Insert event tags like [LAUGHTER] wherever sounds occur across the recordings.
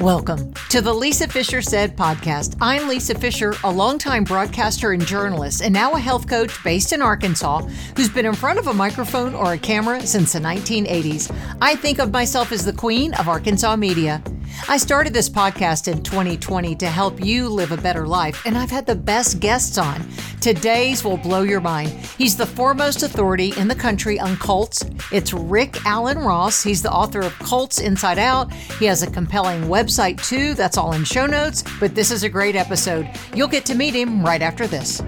Welcome to the Lisa Fischer Said podcast. I'm Lisa Fischer, a longtime broadcaster and journalist, and now a health coach based in Arkansas who's been in front of a microphone or a camera since the 1980s. I think of myself as the queen of Arkansas media. I started this podcast in 2020 to help you live a better life, and I've had the best guests on. Today's will blow your mind. He's the foremost authority in the country on cults. It's Rick Alan Ross. He's the author of Cults Inside Out. He has a compelling website too. That's all in show notes, but this is a great episode. You'll get to meet him right after this.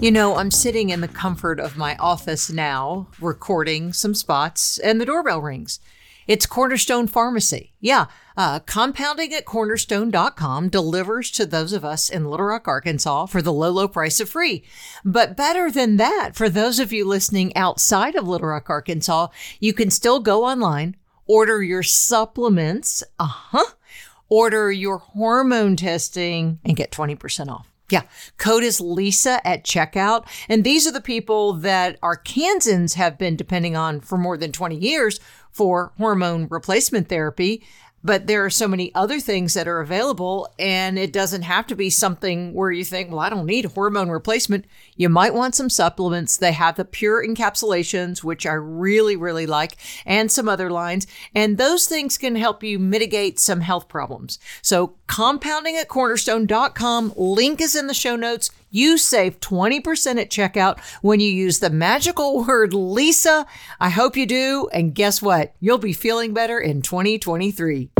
You know, I'm sitting in the comfort of my office now, recording some spots, and the doorbell rings. It's Cornerstone Pharmacy. Yeah, uh, compounding at cornerstone.com delivers to those of us in Little Rock, Arkansas for the low, low price of free. But better than that, for those of you listening outside of Little Rock, Arkansas, you can still go online, order your supplements, uh huh, order your hormone testing, and get 20% off. Yeah. Code is Lisa at checkout. And these are the people that Arkansans have been depending on for more than 20 years for hormone replacement therapy. But there are so many other things that are available, and it doesn't have to be something where you think, well, I don't need hormone replacement. You might want some supplements. They have the pure encapsulations, which I really, really like, and some other lines. And those things can help you mitigate some health problems. So, compounding at cornerstone.com, link is in the show notes. You save 20% at checkout when you use the magical word Lisa. I hope you do. And guess what? You'll be feeling better in 2023.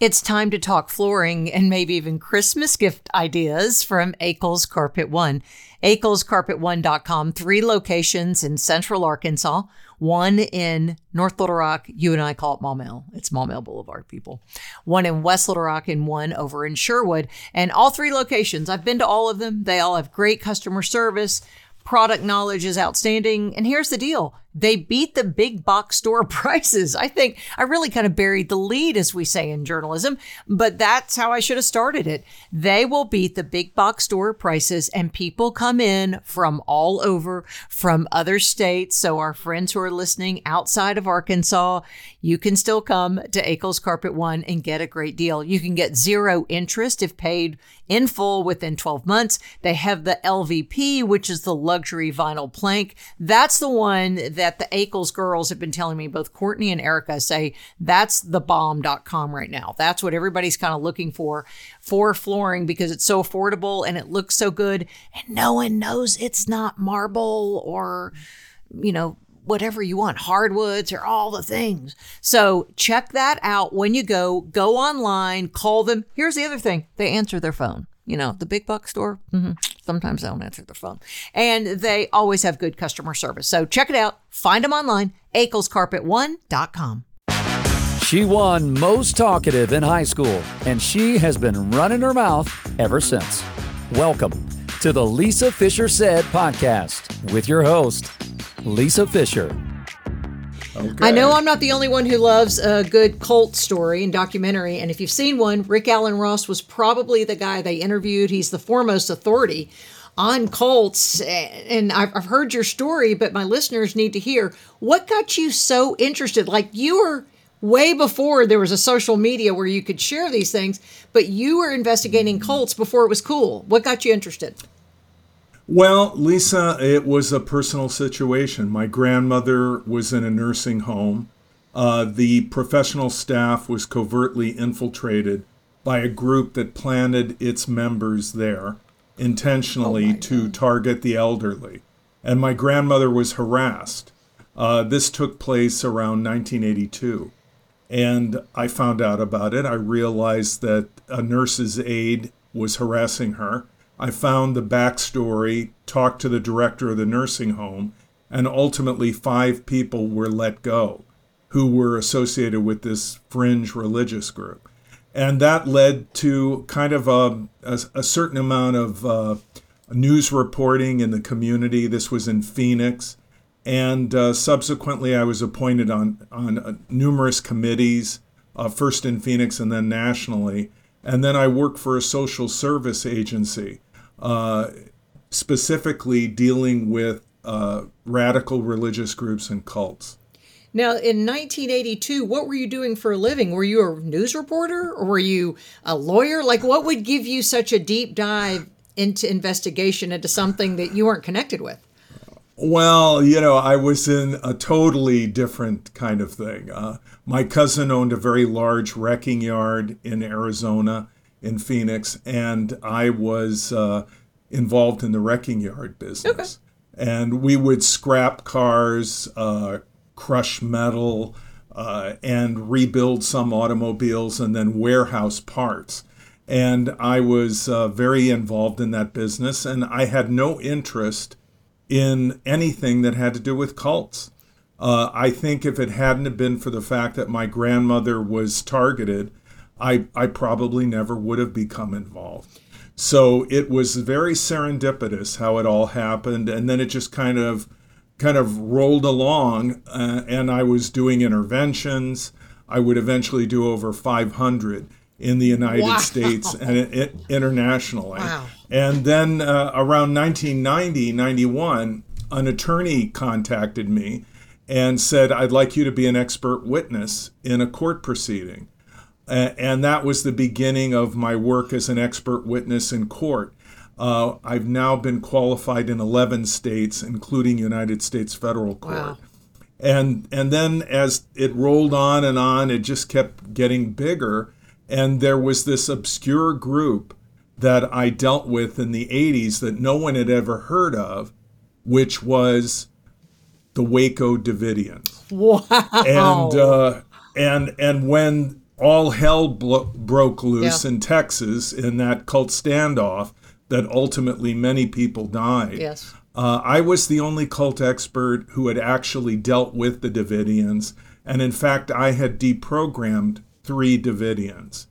It's time to talk flooring and maybe even Christmas gift ideas from Akel's Carpet One. AkelsCarpet1.com, three locations in central Arkansas, one in North Little Rock. You and I call it Maumelle. It's Maumelle Boulevard, people. One in West Little Rock and one over in Sherwood. And all three locations, I've been to all of them. They all have great customer service. Product knowledge is outstanding. And here's the deal they beat the big box store [LAUGHS] prices. I think I really kind of buried the lead, as we say in journalism, but that's how I should have started it. They will beat the big box store prices, and people come in from all over, from other states. So, our friends who are listening outside of Arkansas, you can still come to Akel's Carpet One and get a great deal. You can get zero interest if paid in full within 12 months. They have the LVP, which is the luxury vinyl plank. That's the one that the Akels girls have been telling me, both Courtney and Erica say that's the bomb.com right now. That's what everybody's kind of looking for for flooring because it's so affordable and it looks so good. And no one knows it's not marble or, you know, whatever you want, hardwoods or all the things. So check that out when you go. Go online, call them. Here's the other thing they answer their phone. You know, the big box store, mm-hmm. Sometimes they don't answer the phone. And they always have good customer service. So check it out. Find them online, akelscarpet1.com. She won most talkative in high school, and she has been running her mouth ever since. Welcome to the Lisa Fischer Said podcast with your host, Lisa Fischer. Okay. I know I'm not the only one who loves a good cult story and documentary. And if you've seen one, Rick Alan Ross was probably the guy they interviewed. He's the foremost authority on cults. And I've heard your story, but my listeners need to hear what got you so interested. Like you were way before there was a social media where you could share these things, but you were investigating cults before it was cool. What got you interested? Well, Lisa, it was a personal situation. My grandmother was in a nursing home. Uh, the professional staff was covertly infiltrated by a group that planted its members there intentionally oh to target the elderly. And my grandmother was harassed. Uh, this took place around 1982. And I found out about it. I realized that a nurse's aide was harassing her I found the backstory, talked to the director of the nursing home, and ultimately five people were let go who were associated with this fringe religious group. And that led to kind of a, a, a certain amount of uh, news reporting in the community. This was in Phoenix. And uh, subsequently, I was appointed on, on uh, numerous committees, uh, first in Phoenix and then nationally. And then I worked for a social service agency uh, specifically dealing with uh, radical religious groups and cults. Now, in 1982, what were you doing for a living? Were you a news reporter or were you a lawyer? Like, what would give you such a deep dive into investigation into something that you weren't connected with? Well, you know, I was in a totally different kind of thing. Uh, my cousin owned a very large wrecking yard in Arizona, in Phoenix, and I was uh, involved in the wrecking yard business. Okay. And we would scrap cars, uh, crush metal, uh, and rebuild some automobiles and then warehouse parts. And I was uh, very involved in that business, and I had no interest in anything that had to do with cults. Uh, I think if it hadn't been for the fact that my grandmother was targeted, I, I probably never would have become involved. So it was very serendipitous how it all happened, and then it just kind of kind of rolled along. Uh, and I was doing interventions. I would eventually do over 500 in the United wow. States and it, internationally. Wow. And then uh, around 1990, 91, an attorney contacted me and said, I'd like you to be an expert witness in a court proceeding. And that was the beginning of my work as an expert witness in court. Uh, I've now been qualified in 11 states, including United States federal court. Wow. And, and then as it rolled on and on, it just kept getting bigger. And there was this obscure group that I dealt with in the 80s that no one had ever heard of, which was the Waco Davidians. Wow. And, uh, and, and when all hell blo- broke loose yeah. in Texas in that cult standoff that ultimately many people died. Yes. Uh, I was the only cult expert who had actually dealt with the Davidians. And in fact, I had deprogrammed three Davidians.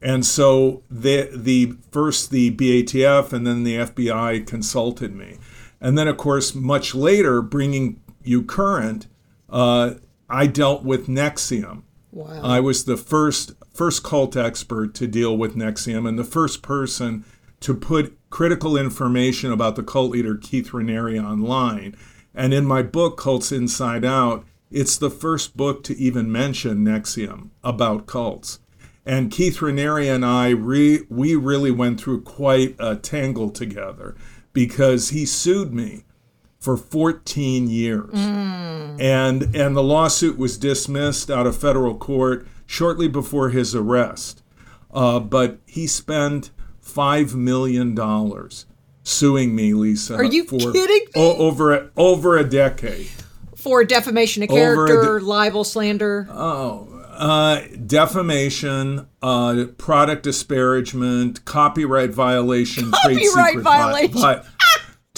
And so the, the first the BATF and then the FBI consulted me. And then, of course, much later, bringing you current, uh, I dealt with NXIVM. Wow. I was the first first cult expert to deal with NXIVM and the first person to put critical information about the cult leader Keith Raniere online. And in my book, Cults Inside Out, it's the first book to even mention NXIVM about cults. And Keith Raniere and I, re- we really went through quite a tangle together because he sued me for 14 years. Mm. And, and the lawsuit was dismissed out of federal court shortly before his arrest. Uh, but he spent $5 million suing me, Lisa. Are you for, kidding me? O- over, a, over a decade. For defamation of character, de- libel, slander. Oh, uh, defamation, uh, product disparagement, copyright violation, copyright trade secret violation. Vi-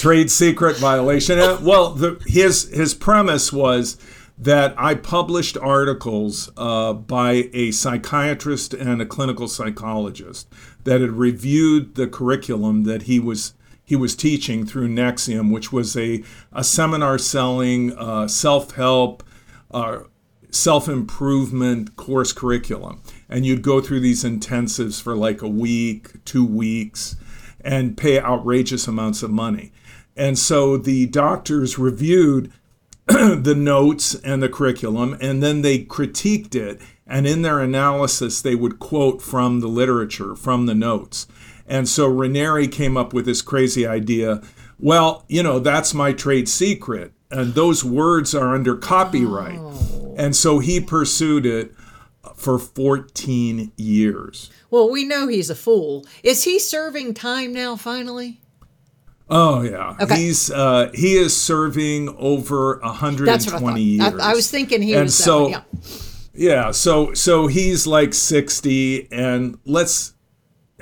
trade secret violation. [LAUGHS] Well, the, his his premise was that I published articles uh, by a psychiatrist and a clinical psychologist that had reviewed the curriculum that he was he was teaching through NXIVM, which was a, a seminar selling uh, self help, uh, self improvement course curriculum. And you'd go through these intensives for like a week, two weeks, and pay outrageous amounts of money. And so the doctors reviewed [CLEARS THROAT] the notes and the curriculum, and then they critiqued it. And in their analysis, they would quote from the literature, from the notes. And so Raniere came up with this crazy idea well, you know, that's my trade secret, and those words are under copyright. Oh. And so he pursued it for 14 years. Well, we know he's a fool. Is he serving time now, finally? Oh yeah, okay. he's uh, he is serving over 120 years. I, I, was thinking he and was so yeah. yeah, so so he's like 60, and let's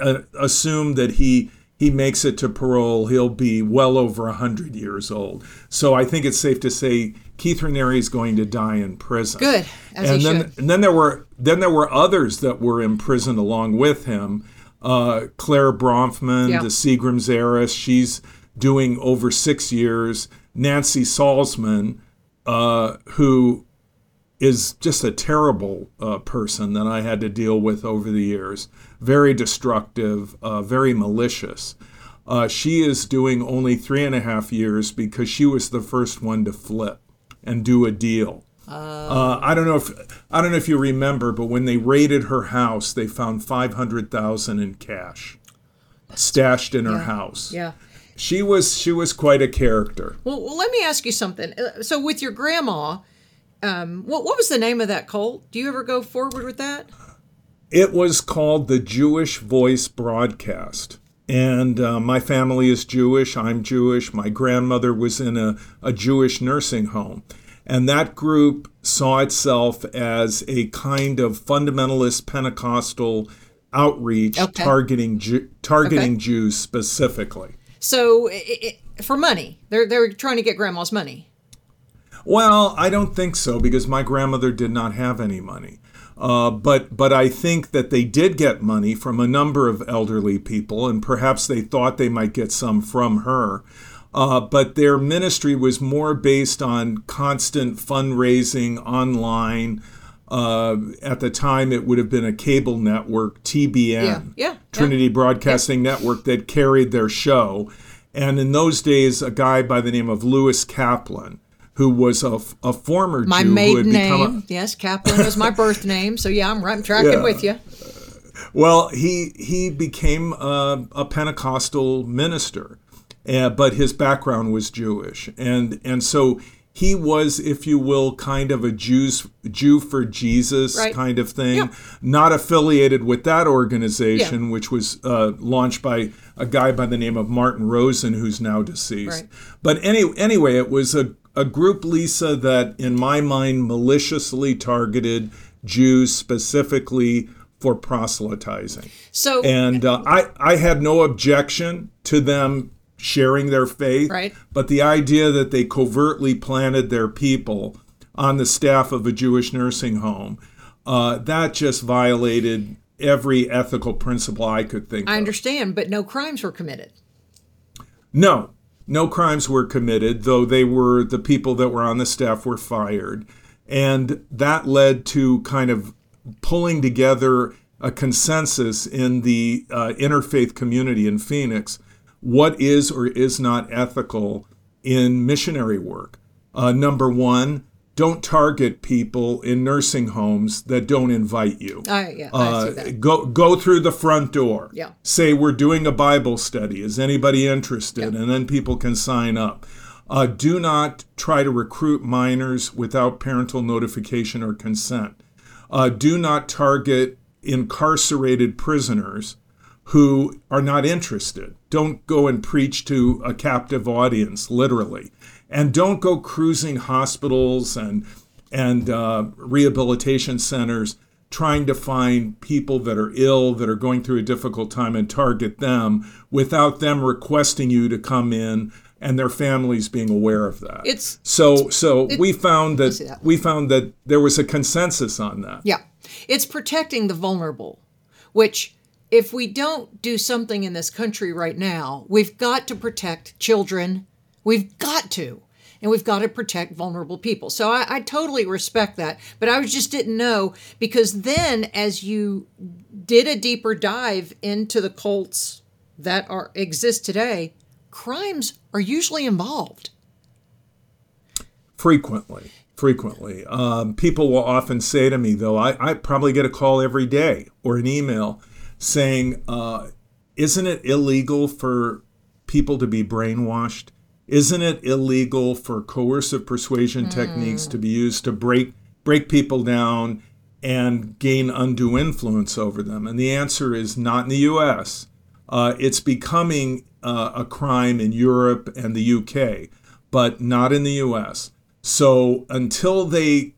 uh, assume that he he makes it to parole. He'll be well over 100 years old. So I think it's safe to say Keith Raniere is going to die in prison. Good, and then should. and then there were then there were others that were imprisoned along with him. Uh, Clare Bronfman, yeah. the Seagram's heiress, she's doing over six years. Nancy Salzman, uh, who is just a terrible uh, person that I had to deal with over the years, very destructive, uh, very malicious. Uh, she is doing only three and a half years because she was the first one to flip and do a deal. Uh, I don't know if I don't know if you remember, but when they raided her house, they found five hundred thousand in cash stashed in her Yeah. house. Yeah. She was she was quite a character. Well, well, let me ask you something. Uh, So, with your grandma, um, what what was the name of that cult? Do you ever go forward with that? It was called the Jewish Voice Broadcast. And uh, my family is Jewish. I'm Jewish. My grandmother was in a, a Jewish nursing home. And that group saw itself as a kind of fundamentalist Pentecostal outreach Okay. targeting Ju- targeting Okay. Jews specifically. So, i i for money, they're they're trying to get grandma's money. Well, I don't think so because my grandmother did not have any money. Uh, but but I think that they did get money from a number of elderly people, and perhaps they thought they might get some from her. Uh, but their ministry was more based on constant fundraising online. Uh, at the time, it would have been a cable network, TBN, Yeah, yeah, Trinity Broadcasting Network, that carried their show. And in those days, a guy by the name of Louis Kaplan, who was a, a former My Jew maiden name, a, yes, Kaplan was my birth name. So yeah, I'm right, I'm tracking Yeah. with you. Well, he he became a, a Pentecostal minister, uh, but his background was Jewish, and and so he was, if you will, kind of a Jews Jew for Jesus Right. kind of thing, Yeah. not affiliated with that organization, which was uh, launched by a guy by the name of Martin Rosen, who's now deceased. Right. But any anyway, it was a a group, Lisa, that in my mind maliciously targeted Jews specifically for proselytizing. So And uh, I, I had no objection to them sharing their faith. Right. But the idea that they covertly planted their people on the staff of a Jewish nursing home, uh, that just violated every ethical principle I could think I of. understand, but no crimes were committed. No, no crimes were committed, though they were the people that were on the staff were fired. And that led to kind of pulling together a consensus in the uh, interfaith community in Phoenix what is or is not ethical in missionary work. Uh, number one, don't target people in nursing homes that don't invite you. I yeah, I Uh, that. go go through the front door. Yeah. Say we're doing a Bible study. Is anybody interested? And then people can sign up. Uh, do not try to recruit minors without parental notification or consent. Uh, do not target incarcerated prisoners who are not interested. Don't go and preach to a captive audience, literally, and don't go cruising hospitals and and uh, rehabilitation centers trying to find people that are ill that are going through a difficult time and target them without them requesting you to come in and their families being aware of that. It's- so so we found that that. we found that there was a consensus on that. Yeah. It's protecting the vulnerable, which, if we don't do something in this country right now, we've got to protect children. We've got to. And we've got to protect vulnerable people. So I, I totally respect that. But I just didn't know because then, as you did a deeper dive into the cults that are exist today, crimes are usually involved. Frequently, frequently. Um, people will often say to me, though, I, I probably get a call every day or an email saying, uh, Isn't it illegal for people to be brainwashed? Isn't it illegal for coercive persuasion techniques to be used to break break people down and gain undue influence over them? And the answer is not in the U.S. Uh, it's becoming uh, a crime in Europe and the UK, but not in the US. So until they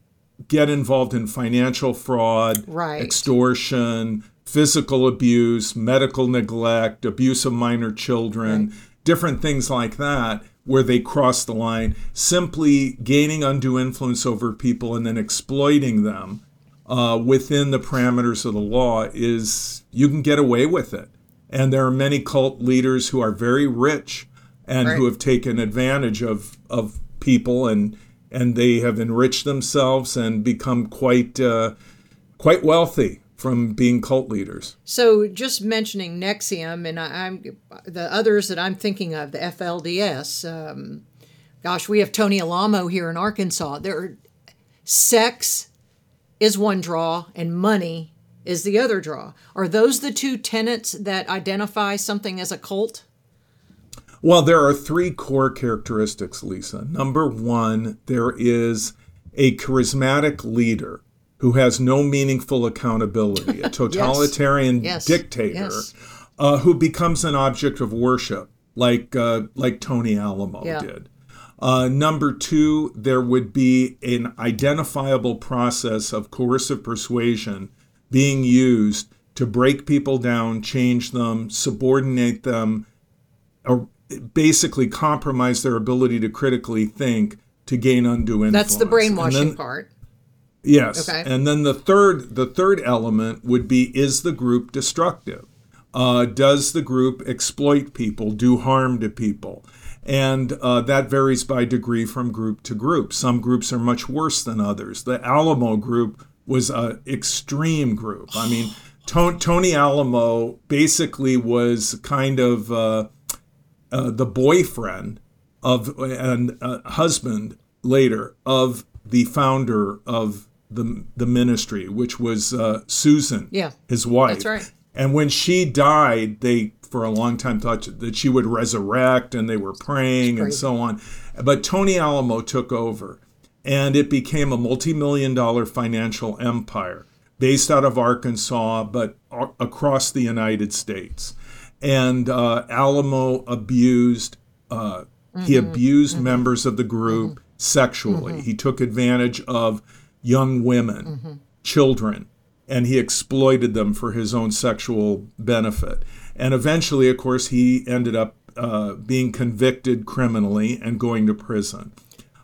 get involved in financial fraud, Right. extortion, physical abuse, medical neglect, abuse of minor children, different things like that, where they cross the line, simply gaining undue influence over people and then exploiting them uh, within the parameters of the law is you can get away with it. And there are many cult leaders who are very rich and who have taken advantage of, of people and and they have enriched themselves and become quite uh, quite wealthy from being cult leaders. So just mentioning NXIVM and I, I'm the others that I'm thinking of, the FLDS. Um, gosh, we have Tony Alamo here in Arkansas. There are sex is one draw and money is the other draw. Are those the two tenets that identify something as a cult? Well, there are three core characteristics, Lisa. Number one, there is a charismatic leader who has no meaningful accountability, a [LAUGHS] totalitarian Yes. dictator Yes. Uh, who becomes an object of worship, like uh, like Tony Alamo Yeah. did. Uh, number two, there would be an identifiable process of coercive persuasion being used to break people down, change them, subordinate them, or basically compromise their ability to critically think to gain undue influence. That's the brainwashing then- part. Yes. Okay. And then the third the third element would be is the group destructive? Uh, does the group exploit people, do harm to people? And uh, that varies by degree from group to group. Some groups are much worse than others. The Alamo group was an extreme group. I mean, To- Tony Alamo basically was kind of uh, uh, the boyfriend of and uh, husband later of the founder of the the ministry, which was uh, Susan, Yeah, his wife. that's right. And when she died, they for a long time thought that she would resurrect, and they were praying and so on. But Tony Alamo took over, and it became a multi-million dollar financial empire based out of Arkansas, but across the United States. And uh, Alamo abused uh, he abused members of the group sexually. He took advantage of young women, children, and he exploited them for his own sexual benefit. And eventually, of course, he ended up uh, being convicted criminally and going to prison.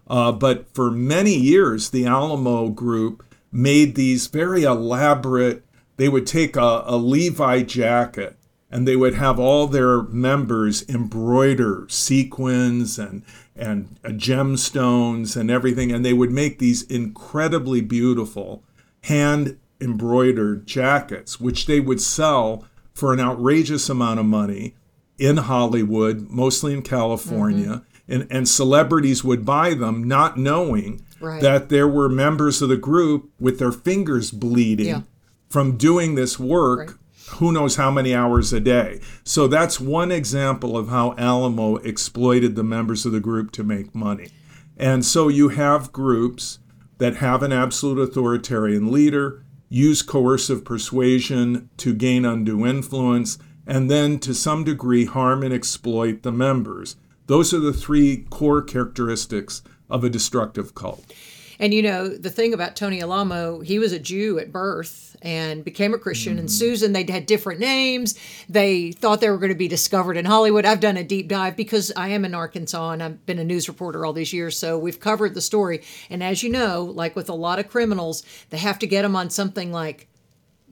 Uh, but for many years, the Alamo group made these very elaborate, they would take a, a Levi jacket and they would have all their members embroider sequins and and uh, gemstones and everything and they would make these incredibly beautiful hand embroidered jackets which they would sell for an outrageous amount of money in Hollywood mostly in California and, and celebrities would buy them not knowing Right. that there were members of the group with their fingers bleeding Yeah. from doing this work Right. Who knows how many hours a day. So that's one example of how Alamo exploited the members of the group to make money. And so you have groups that have an absolute authoritarian leader, use coercive persuasion to gain undue influence, and then to some degree harm and exploit the members. Those are the three core characteristics of a destructive cult. And you know, the thing about Tony Alamo, he was a Jew at birth and became a Christian. And mm. Susan, they had different names. They thought they were going to be discovered in Hollywood. I've done a deep dive because I am in Arkansas and I've been a news reporter all these years. So we've covered the story. And as you know, like with a lot of criminals, they have to get them on something like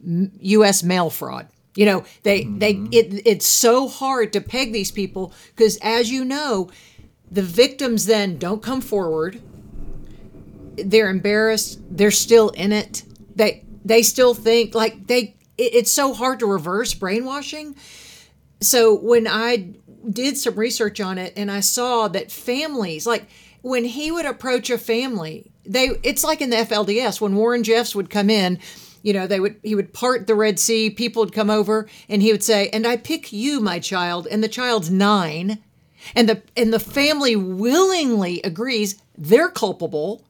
U.S. mail fraud. You know, they they mm-hmm. it it's so hard to peg these people because, as you know, the victims then don't come forward they're embarrassed they're still in it. They they still think like they it, it's so hard to reverse brainwashing. So when i did some research on it and i saw that families like when he would approach a family they it's like in the flds when warren jeffs would come in you know they would he would part the red sea people would come over and he would say and i pick you my child and the child's nine and the and the family willingly agrees they're culpable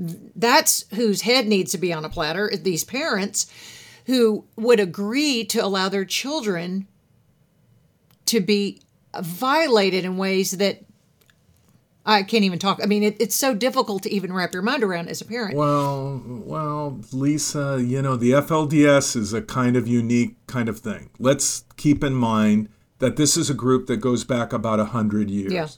that's whose head needs to be on a platter these parents who would agree to allow their children to be violated in ways that I can't even talk. I mean, it, it's so difficult to even wrap your mind around as a parent. Well, well, Lisa, you know, the FLDS is a kind of unique kind of thing. Let's keep in mind that this is a group that goes back about a hundred years. Yeah.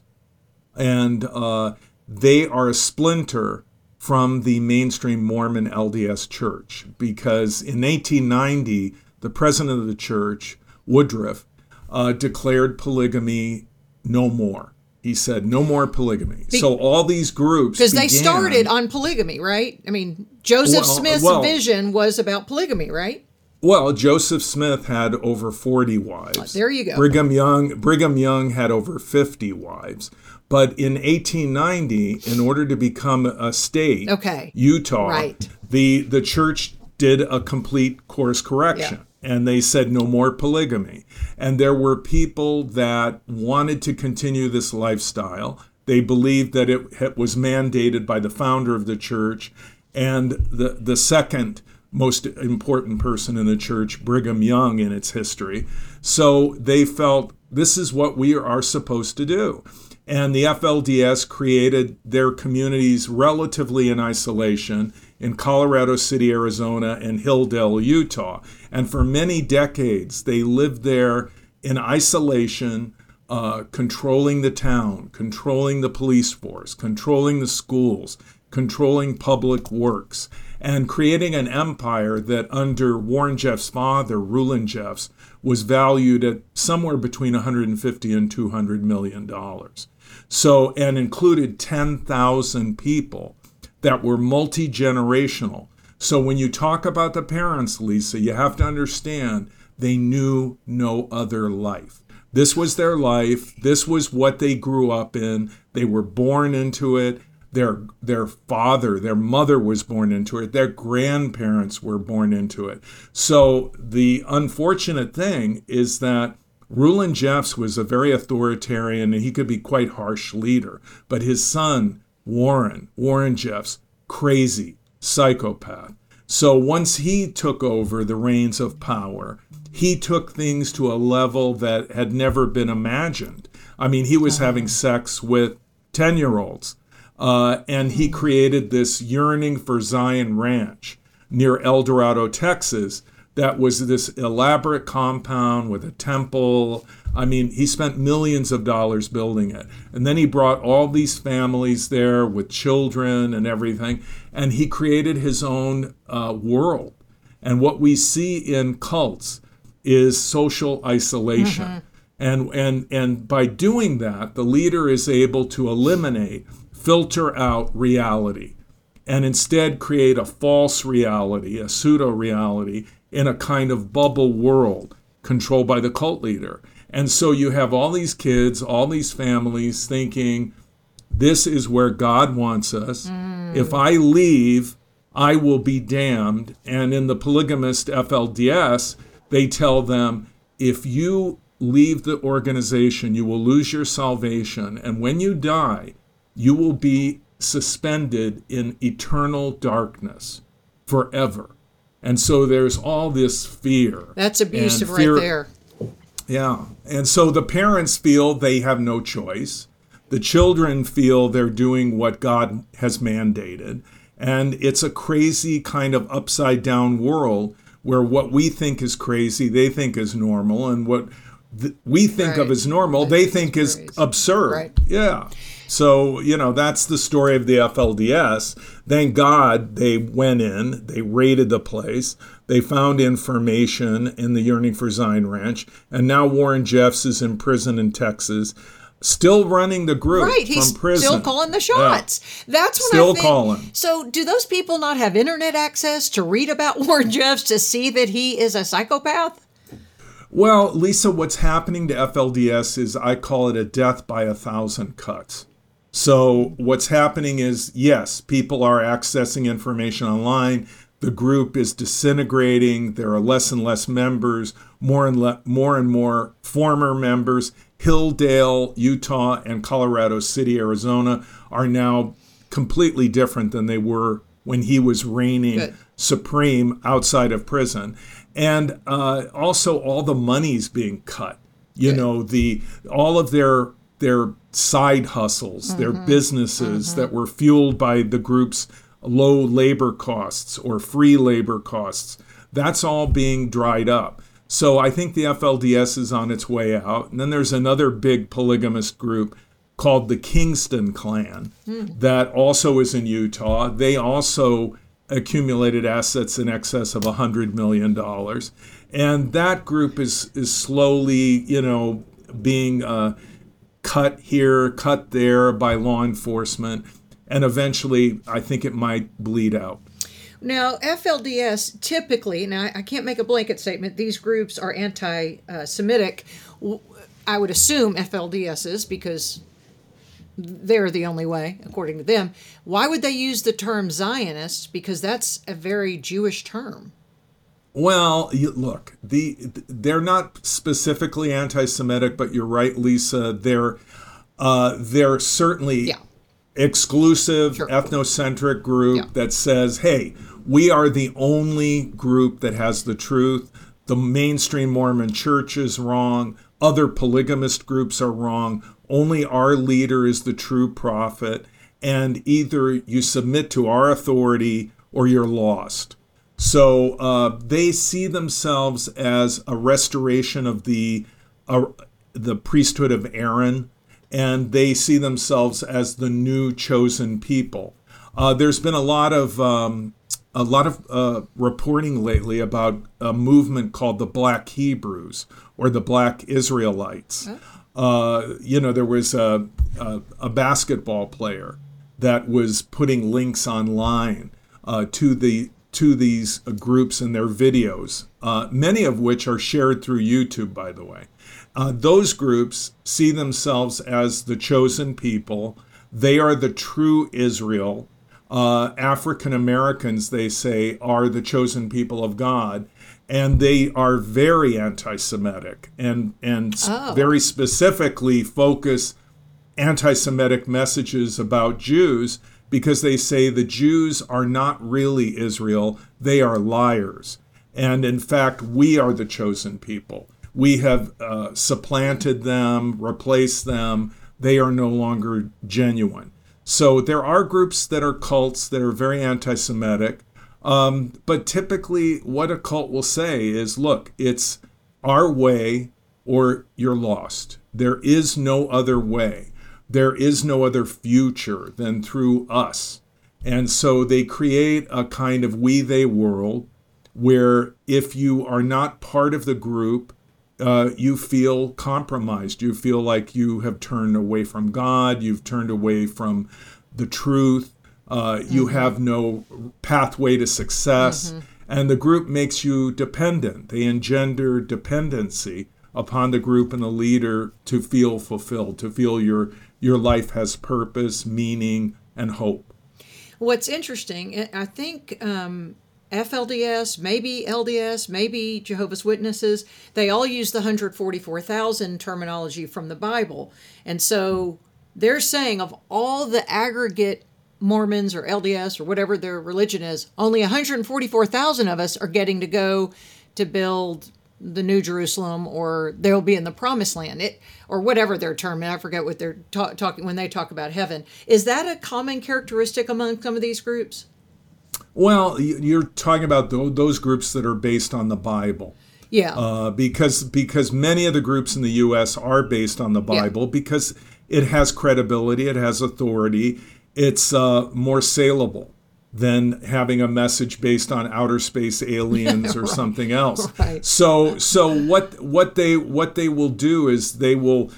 And uh, they are a splinter from the mainstream Mormon LDS church because in 1890, the president of the church, Woodruff, uh, declared polygamy no more. He said no more polygamy. so all these groups Because they started on polygamy, right? I mean, Joseph Well, Smith's well- vision was about polygamy, right? Well, Joseph Smith had over 40 wives. there you go. Brigham Young Brigham Young had over 50 wives. But in 1890, in order to become a state, Okay. Utah, Right. the the church did a complete course correction. And they said no more polygamy. And there were people that wanted to continue this lifestyle. They believed that it ha- was mandated by the founder of the church and the, the second most important person in the church, Brigham Young, in its history. So they felt this is what we are supposed to do. And the FLDS created their communities relatively in isolation in Colorado City, Arizona, and Hildale, Utah. And for many decades, they lived there in isolation, uh, controlling the town, controlling the police force, controlling the schools, controlling public works, and creating an empire that under Warren Jeffs' father, Rulon Jeffs, was valued at somewhere between 150 and 200 million dollars. So, and included 10,000 people that were multi generational. So, when you talk about the parents, Lisa, you have to understand they knew no other life. This was their life. This was what they grew up in. They were born into it. Their, their father, their mother was born into it. Their grandparents were born into it. So, the unfortunate thing is that Rulon Jeffs was a very authoritarian and he could be quite harsh leader. But his son, Warren, Warren Jeffs, crazy, psychopath. So once he took over the reins of power, he took things to a level that had never been imagined. I mean, he was uh-huh. having sex with 10 year olds. Uh, and he created this yearning for Zion Ranch near Eldorado, Texas, that was this elaborate compound with a temple. I mean, he spent millions of dollars building it. And then he brought all these families there with children and everything. And he created his own uh, world. And what we see in cults is social isolation. And, and, and by doing that, the leader is able to eliminate, filter out reality, and instead create a false reality, a pseudo reality, in a kind of bubble world controlled by the cult leader. And so you have all these kids, all these families thinking, this is where God wants us. Mm. If I leave, I will be damned. And in the polygamist FLDS, they tell them, if you leave the organization, you will lose your salvation. And when you die, you will be suspended in eternal darkness forever. And so there's all this fear. That's abusive And right there. Yeah. And so the parents feel they have no choice. The children feel they're doing what God has mandated. And it's a crazy kind of upside down world where what we think is crazy, they think is normal. And what th- we think of as normal, they think is crazy. absurd. Right. Yeah. So, you know, that's the story of the FLDS. Thank God they went in, they raided the place, they found information in the Yearning for Zion Ranch, and now Warren Jeffs is in prison in Texas, still running the group Right, he's from prison. still calling the shots. That's when Still I think, calling. So, do those people not have internet access to read about [LAUGHS] Warren Jeffs to see that he is a psychopath? Well, Lisa, what's happening to FLDS is I call it a death by a thousand cuts. So, what's happening is yes, people are accessing information online. The group is disintegrating. There are less and less members, more and le- more and more former members. Hildale, Utah, and Colorado City, Arizona are now completely different than they were when he was reigning Good. supreme outside of prison and uh, also all the money's being cut you know the all of their their side hustles their mm-hmm. businesses that mm-hmm. were fueled by the group's low labor costs or free labor costs that's all being dried up. So i think the flds is on its way out. And then there's another big polygamist group called the Kingston Clan mm. that also is in Utah. They also accumulated assets in excess of $100 million. And that group is, is slowly, you know, being uh, cut here, cut there by law enforcement. And eventually, I think it might bleed out. Now, FLDS typically, now I can't make a blanket statement, these groups are anti Semitic. I would assume FLDS is because they're the only way, according to them. Why would they use the term Zionist? Because that's a very Jewish term. Well, you, look, the they're not specifically anti-Semitic, but you're right, Lisa. They're uh, they're certainly Yeah. exclusive Sure. ethnocentric group Yeah. that says, "Hey, we are the only group that has the truth. The mainstream Mormon church is wrong. Other polygamist groups are wrong. Only our leader is the true prophet, and either you submit to our authority or you're lost." So uh, they see themselves as a restoration of the uh, the priesthood of Aaron, and they see themselves as the new chosen people. Uh, there's been a lot of um, a lot of uh, reporting lately about a movement called the Black Hebrews or the Black Israelites. Uh, you know, there was a, a, a basketball player that was putting links online uh, to the to these uh, groups and their videos, uh, many of which are shared through YouTube, by the way. Uh, those groups see themselves as the chosen people. They are the true Israel. Uh, African Americans, they say, are the chosen people of God, and they are very anti-Semitic and and Oh. very specifically focus anti-Semitic messages about Jews because they say the Jews are not really Israel; they are liars, and in fact, we are the chosen people. We have uh, supplanted them, replaced them. They are no longer genuine. So there are groups that are cults that are very anti-Semitic, um, but typically, what a cult will say is, "Look, it's our way, or you're lost. There is no other way. There is no other future than through us." And so they create a kind of we-they world where if you are not part of the group, uh, you feel compromised. You feel like you have turned away from God. You've turned away from the truth. Uh, You have no pathway to success. And the group makes you dependent. They engender dependency upon the group and the leader to feel fulfilled, to feel your, your life has purpose, meaning, and hope. What's interesting, I- think um, FLDS, maybe LDS, maybe Jehovah's Witnesses, they all use the 144,000 terminology from the Bible. And so they're saying of all the aggregate Mormons or LDS or whatever their religion is, only 144,000 of us are getting to go to build the New Jerusalem or they'll be in the promised land. It or whatever their term and I forget what they're ta- talking when they talk about heaven. Is that a common characteristic among some of these groups? Well, you're talking about those groups that are based on the Bible. yeah. Uh, because because many of the groups in the U.S. are based on the Bible because it has credibility, it has authority, it's uh, more saleable than having a message based on outer space aliens [LAUGHS] or something else. Right. So so what what they what they will do is they will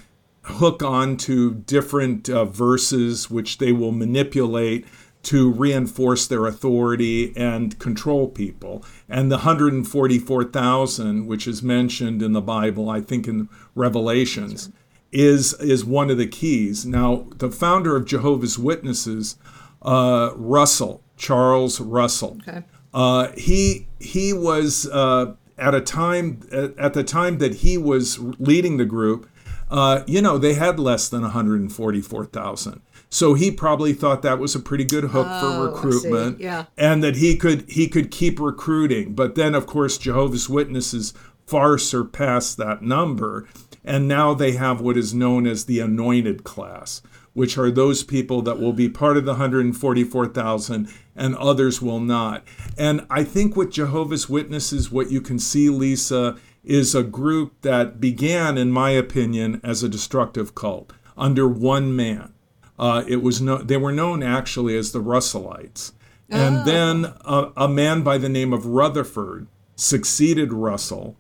hook on to different uh, verses which they will manipulate to reinforce their authority and control people. And the 144,000, which is mentioned in the Bible, I think in Revelations, is is one of the keys. Now, the founder of Jehovah's Witnesses, uh, Russell Charles Russell, okay uh, he he was uh, at a time at, at the time that he was leading the group. Uh, you know, they had less than 144,000. So he probably thought that was a pretty good hook Oh, for recruitment, Yeah. and that he could he could keep recruiting. But then, of course, Jehovah's Witnesses far surpassed that number, and now they have what is known as the anointed class, which are those people that will be part of the 144,000 and others will not. And I think with Jehovah's Witnesses, what you can see, Lisa, is a group that began, in my opinion, as a destructive cult under one man. Uh, it was no, they were known actually as the Russellites. And then a, a man by the name of Rutherford succeeded Russell,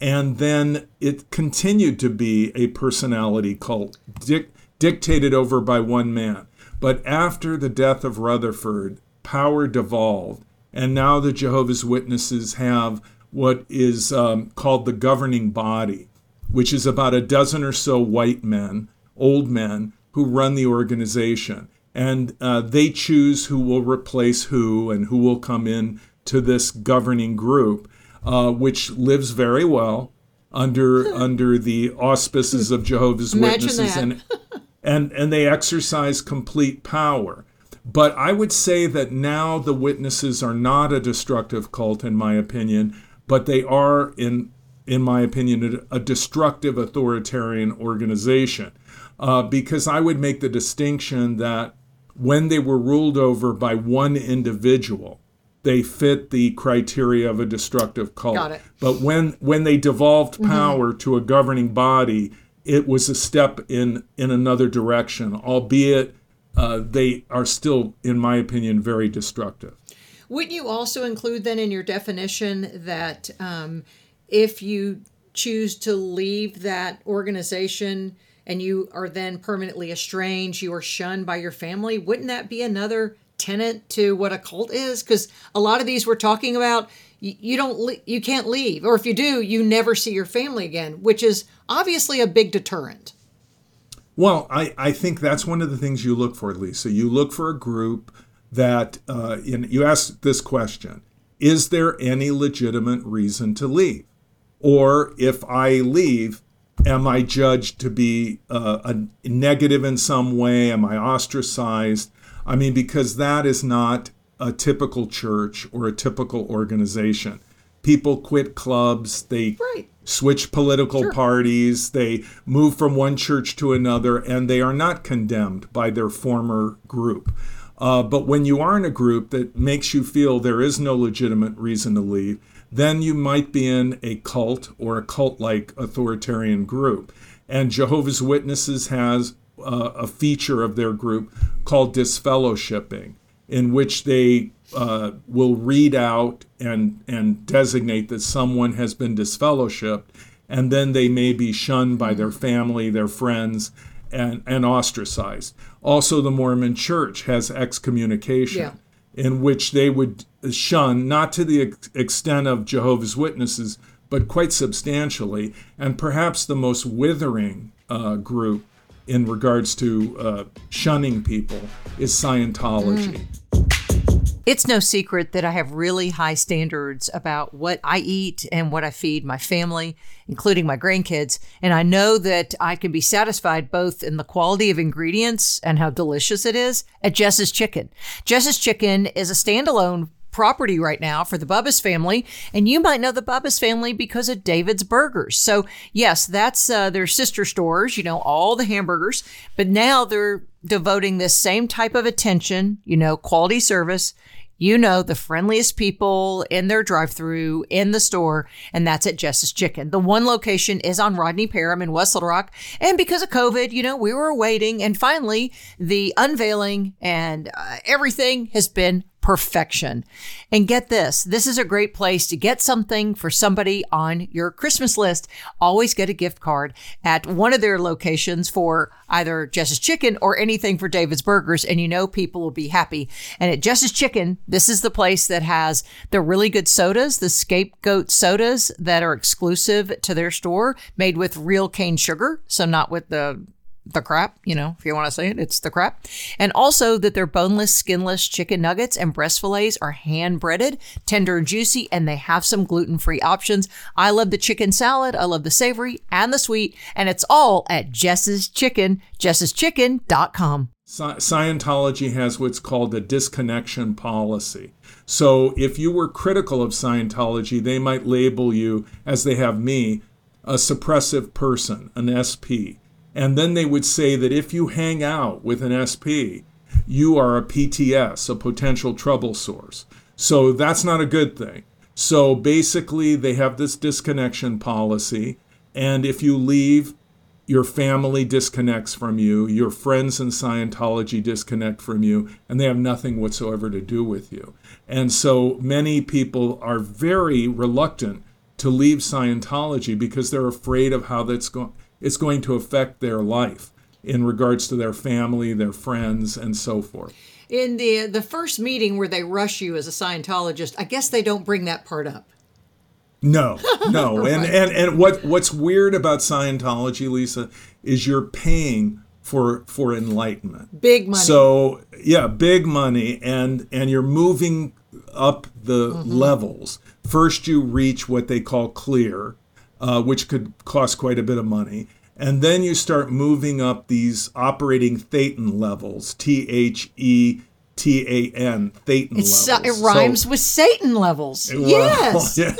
and then it continued to be a personality cult dic- dictated over by one man. But after the death of Rutherford, power devolved, and now the Jehovah's Witnesses have what is um, called the governing body, which is about a dozen or so white men, old men, who run the organization. And uh, they choose who will replace who and who will come in to this governing group, uh, which lives very well under [LAUGHS] under the auspices of Jehovah's Witnesses and [LAUGHS] and and they exercise complete power. But I would say that now the witnesses are not a destructive cult, in my opinion, but they are, in in my opinion, a, a destructive authoritarian organization. Uh, because I would make the distinction that when they were ruled over by one individual, they fit the criteria of a destructive cult. Got it. But when when they devolved power to a governing body, it was a step in in another direction, albeit uh, they are still, in my opinion, very destructive. Wouldn't you also include then in your definition that um, if you choose to leave that organization and you are then permanently estranged, you are shunned by your family, wouldn't that be another tenet to what a cult is? Because a lot of these we're talking about, you, don't, you can't leave, or if you do, you never see your family again, which is obviously a big deterrent. Well, I, I think that's one of the things you look for, Lisa. You look for a group that, uh, in, you ask this question Is there any legitimate reason to leave? Or if I leave, am I judged to be uh, a negative in some way? Am I ostracized? I mean, because that is not a typical church or a typical organization. People quit clubs, they Right. switch political Sure. parties, they move from one church to another, and they are not condemned by their former group. Uh, but when you are in a group that makes you feel there is no legitimate reason to leave, then you might be in a cult or a cult like authoritarian group. And Jehovah's Witnesses has uh, a feature of their group called disfellowshipping, in which they uh, will read out and, and designate that someone has been disfellowshipped, and then they may be shunned by their family, their friends, and, and ostracized. Also, the Mormon Church has excommunication Yeah. in which they would shun, not to the ex- extent of Jehovah's Witnesses, but quite substantially, and perhaps the most withering uh, group in regards to uh, shunning people is Scientology. It's no secret that I have really high standards about what I eat and what I feed my family, including my grandkids. And I know that I can be satisfied both in the quality of ingredients and how delicious it is at Jess's Chicken. Jess's Chicken is a standalone property right now for the Bubba's family, and you might know the Bubba's family because of David's Burgers. So yes, that's uh, their sister stores, you know, all the hamburgers, but now they're devoting this same type of attention, you know, quality service. You know, the friendliest people in their drive through in the store, and that's at Jess's Chicken. The one location is on Rodney Parham in West Little Rock. And because of COVID, you know, we were waiting, and finally, the unveiling and uh, everything has been perfection. And get this this is a great place to get something for somebody on your Christmas list. Always get a gift card at one of their locations for either Jess's Chicken or anything for David's Burgers, and you know people will be happy. And at Jess's Chicken, this is the place that has the really good sodas, the scapegoat sodas that are exclusive to their store, made with real cane sugar, so not with the the crap, you know, if you want to say it, it's the crap. And also that their boneless, skinless chicken nuggets and breast fillets are hand breaded, tender and juicy, and they have some gluten free options. I love the chicken salad, I love the savory and the sweet, and it's all at Jess's Chicken, jess'schicken.com. Sci- Scientology has what's called a disconnection policy. So if you were critical of Scientology, they might label you, as they have me, a suppressive person, an SP. And then they would say that if you hang out with an SP, you are a PTS, a potential trouble source. So that's not a good thing. So basically, they have this disconnection policy. And if you leave, your family disconnects from you, your friends in Scientology disconnect from you, and they have nothing whatsoever to do with you. And so many people are very reluctant to leave Scientology because they're afraid of how that's going it's going to affect their life in regards to their family, their friends, and so forth. In the the first meeting where they rush you as a Scientologist, I guess they don't bring that part up. No, no. [LAUGHS] and, and and what what's weird about Scientology, Lisa, is you're paying for for enlightenment. Big money. So yeah, big money, and and you're moving up the Mm-hmm. levels. First, you reach what they call clear, uh, which could cost quite a bit of money. And then you start moving up these operating thetan levels, T H E T A N, thetan It's, levels. uh, it So- rhymes with Satan levels. well, yes. [LAUGHS] yeah,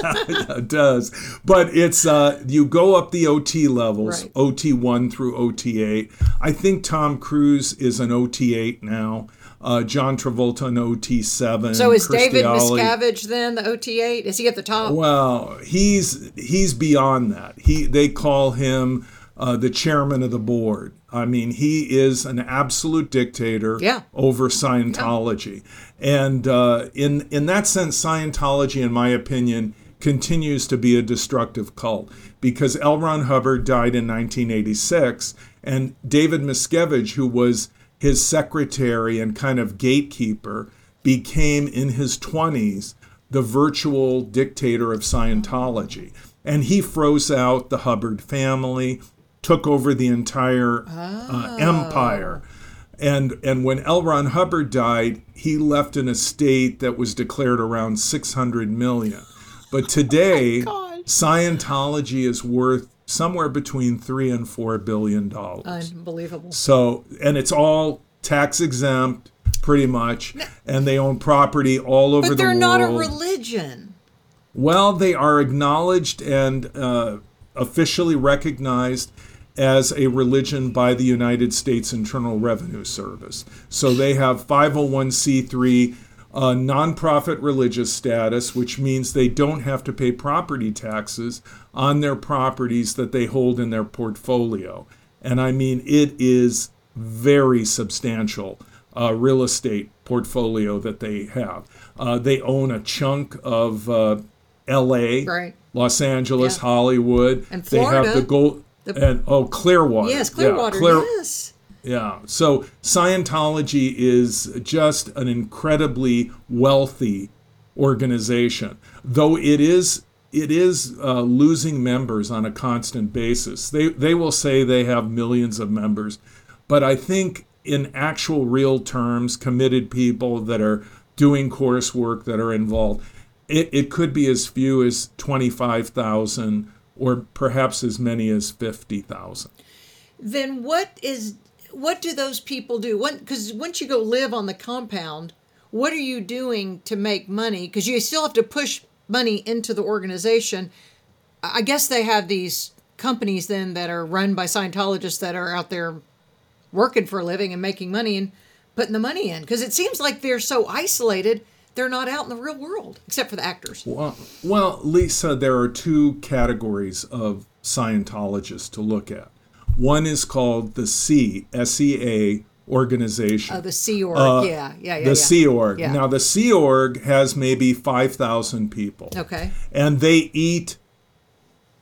it does. But it's uh, you go up the OT levels, Right. OT one through OT eight. I think Tom Cruise is an OT eight now. Uh, John Travolta an OT seven. So is David Kirstie Alley- Miscavige then the OT8? Is he at the top? Well, he's he's beyond that. He they call him uh, the chairman of the board. I mean, he is an absolute dictator Yeah. over Scientology, and uh, in in that sense, Scientology, in my opinion, continues to be a destructive cult because L. Ron Hubbard died in 1986, and David Miscavige, who was his secretary and kind of gatekeeper, became in his 20s the virtual dictator of Scientology. And he froze out the Hubbard family, took over the entire uh, empire. And, and when L. Ron Hubbard died, he left an estate that was declared around 600 million. But [LAUGHS] today, Scientology is worth somewhere between three and four billion dollars. Unbelievable. So, and it's all tax exempt, pretty much, and they own property all over But the they're world. not a religion. Well, they are acknowledged and uh, officially recognized as a religion by the United States Internal Revenue Service. So they have 501c3 uh, nonprofit religious status, which means they don't have to pay property taxes on their properties that they hold in their portfolio. And I mean, it is very substantial uh, real estate portfolio that they have. Uh, they own a chunk of uh, L.A., Right. Los Angeles, Yeah. Hollywood. And They have Florida. the gold and oh Clearwater. Yes, Yeah, Clearwater. Clear- yes. yeah. So Scientology is just an incredibly wealthy organization, though it is it is uh, losing members on a constant basis. They they will say they have millions of members, but I think in actual real terms, committed people that are doing coursework that are involved, it, it could be as few as twenty five thousand or perhaps as many as fifty thousand. Then what is what do those people do? Because once you go live on the compound, what are you doing to make money? Because you still have to push money into the organization. I guess they have these companies then that are run by Scientologists that are out there working for a living and making money and putting the money in. Because it seems like they're so isolated, they're not out in the real world, except for the actors. Well, well, Lisa, there are two categories of Scientologists to look at. One is called the C, S-E-A organization. Oh, the Sea Org. Uh, yeah, yeah, yeah. the yeah. Sea Org. Yeah. Now, the Sea Org has maybe 5,000 people. Okay. And they eat,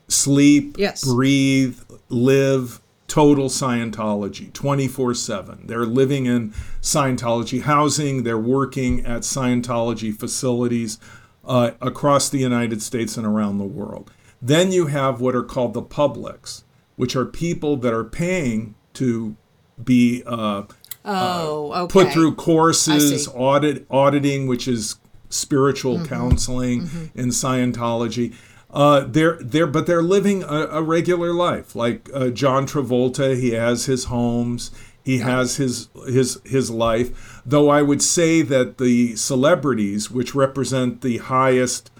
sleep, Yes. breathe, live total Scientology 24 7. They're living in Scientology housing, they're working at Scientology facilities uh, across the United States and around the world. Then you have what are called the publics, which are people that are paying to be uh, Oh, okay. put through courses, audit auditing, which is spiritual Mm-hmm. counseling in Scientology. Uh, they're they're but they're living a, a regular life. Like uh, John Travolta, he has his homes, he has his his his life. Though I would say that the celebrities, which represent the highest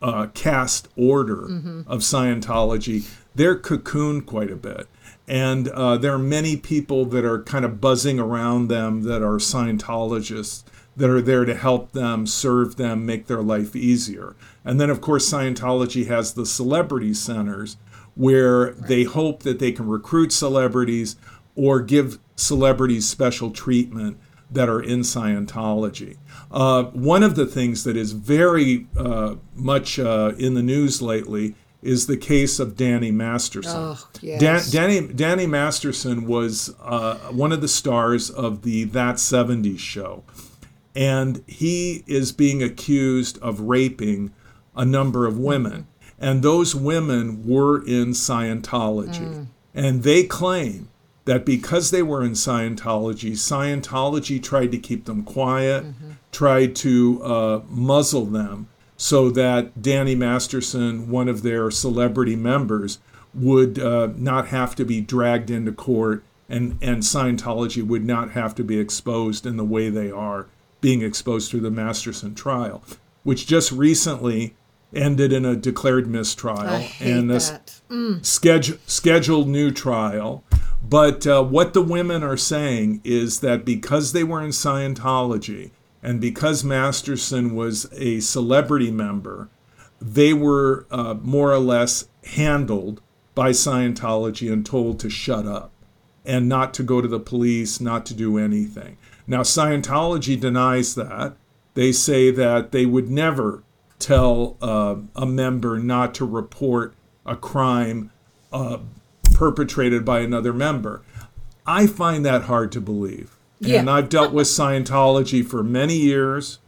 uh, caste order of Scientology, they're cocooned quite a bit. And uh, there are many people that are kind of buzzing around them that are Scientologists that are there to help them, serve them, make their life easier. And then, of course, Scientology has the celebrity centers where they hope that they can recruit celebrities or give celebrities special treatment that are in Scientology. Uh, one of the things that is very uh, much uh, in the news lately is the case of Danny Masterson. Oh, yes. Dan, Danny, Danny Masterson was uh, one of the stars of the That 70s show. And he is being accused of raping a number of women. And those women were in Scientology. And they claim that because they were in Scientology, Scientology tried to keep them quiet, mm-hmm. tried to uh, muzzle them so that Danny Masterson, one of their celebrity members, would uh, not have to be dragged into court and, and Scientology would not have to be exposed in the way they are being exposed through the Masterson trial, which just recently ended in a declared mistrial and a mm. schedule, scheduled new trial. But uh, what the women are saying is that because they were in Scientology and because Masterson was a celebrity member, they were uh, more or less handled by Scientology and told to shut up and not to go to the police, not to do anything. Now, Scientology denies that. They say that they would never tell uh, a member not to report a crime uh, perpetrated by another member. I find that hard to believe. Yeah. And I've dealt with Scientology for many years,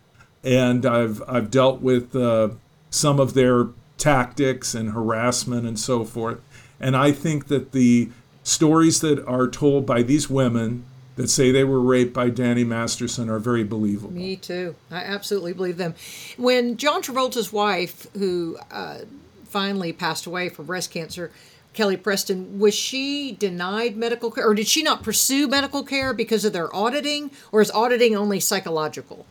and I've I've dealt with uh, some of their tactics and harassment and so forth. And I think that the stories that are told by these women that say they were raped by Danny Masterson are very believable. Me too. I absolutely believe them. When John Travolta's wife, who uh, finally passed away from breast cancer, Kelly Preston, was she denied medical care or did she not pursue medical care because of their auditing or is auditing only psychological?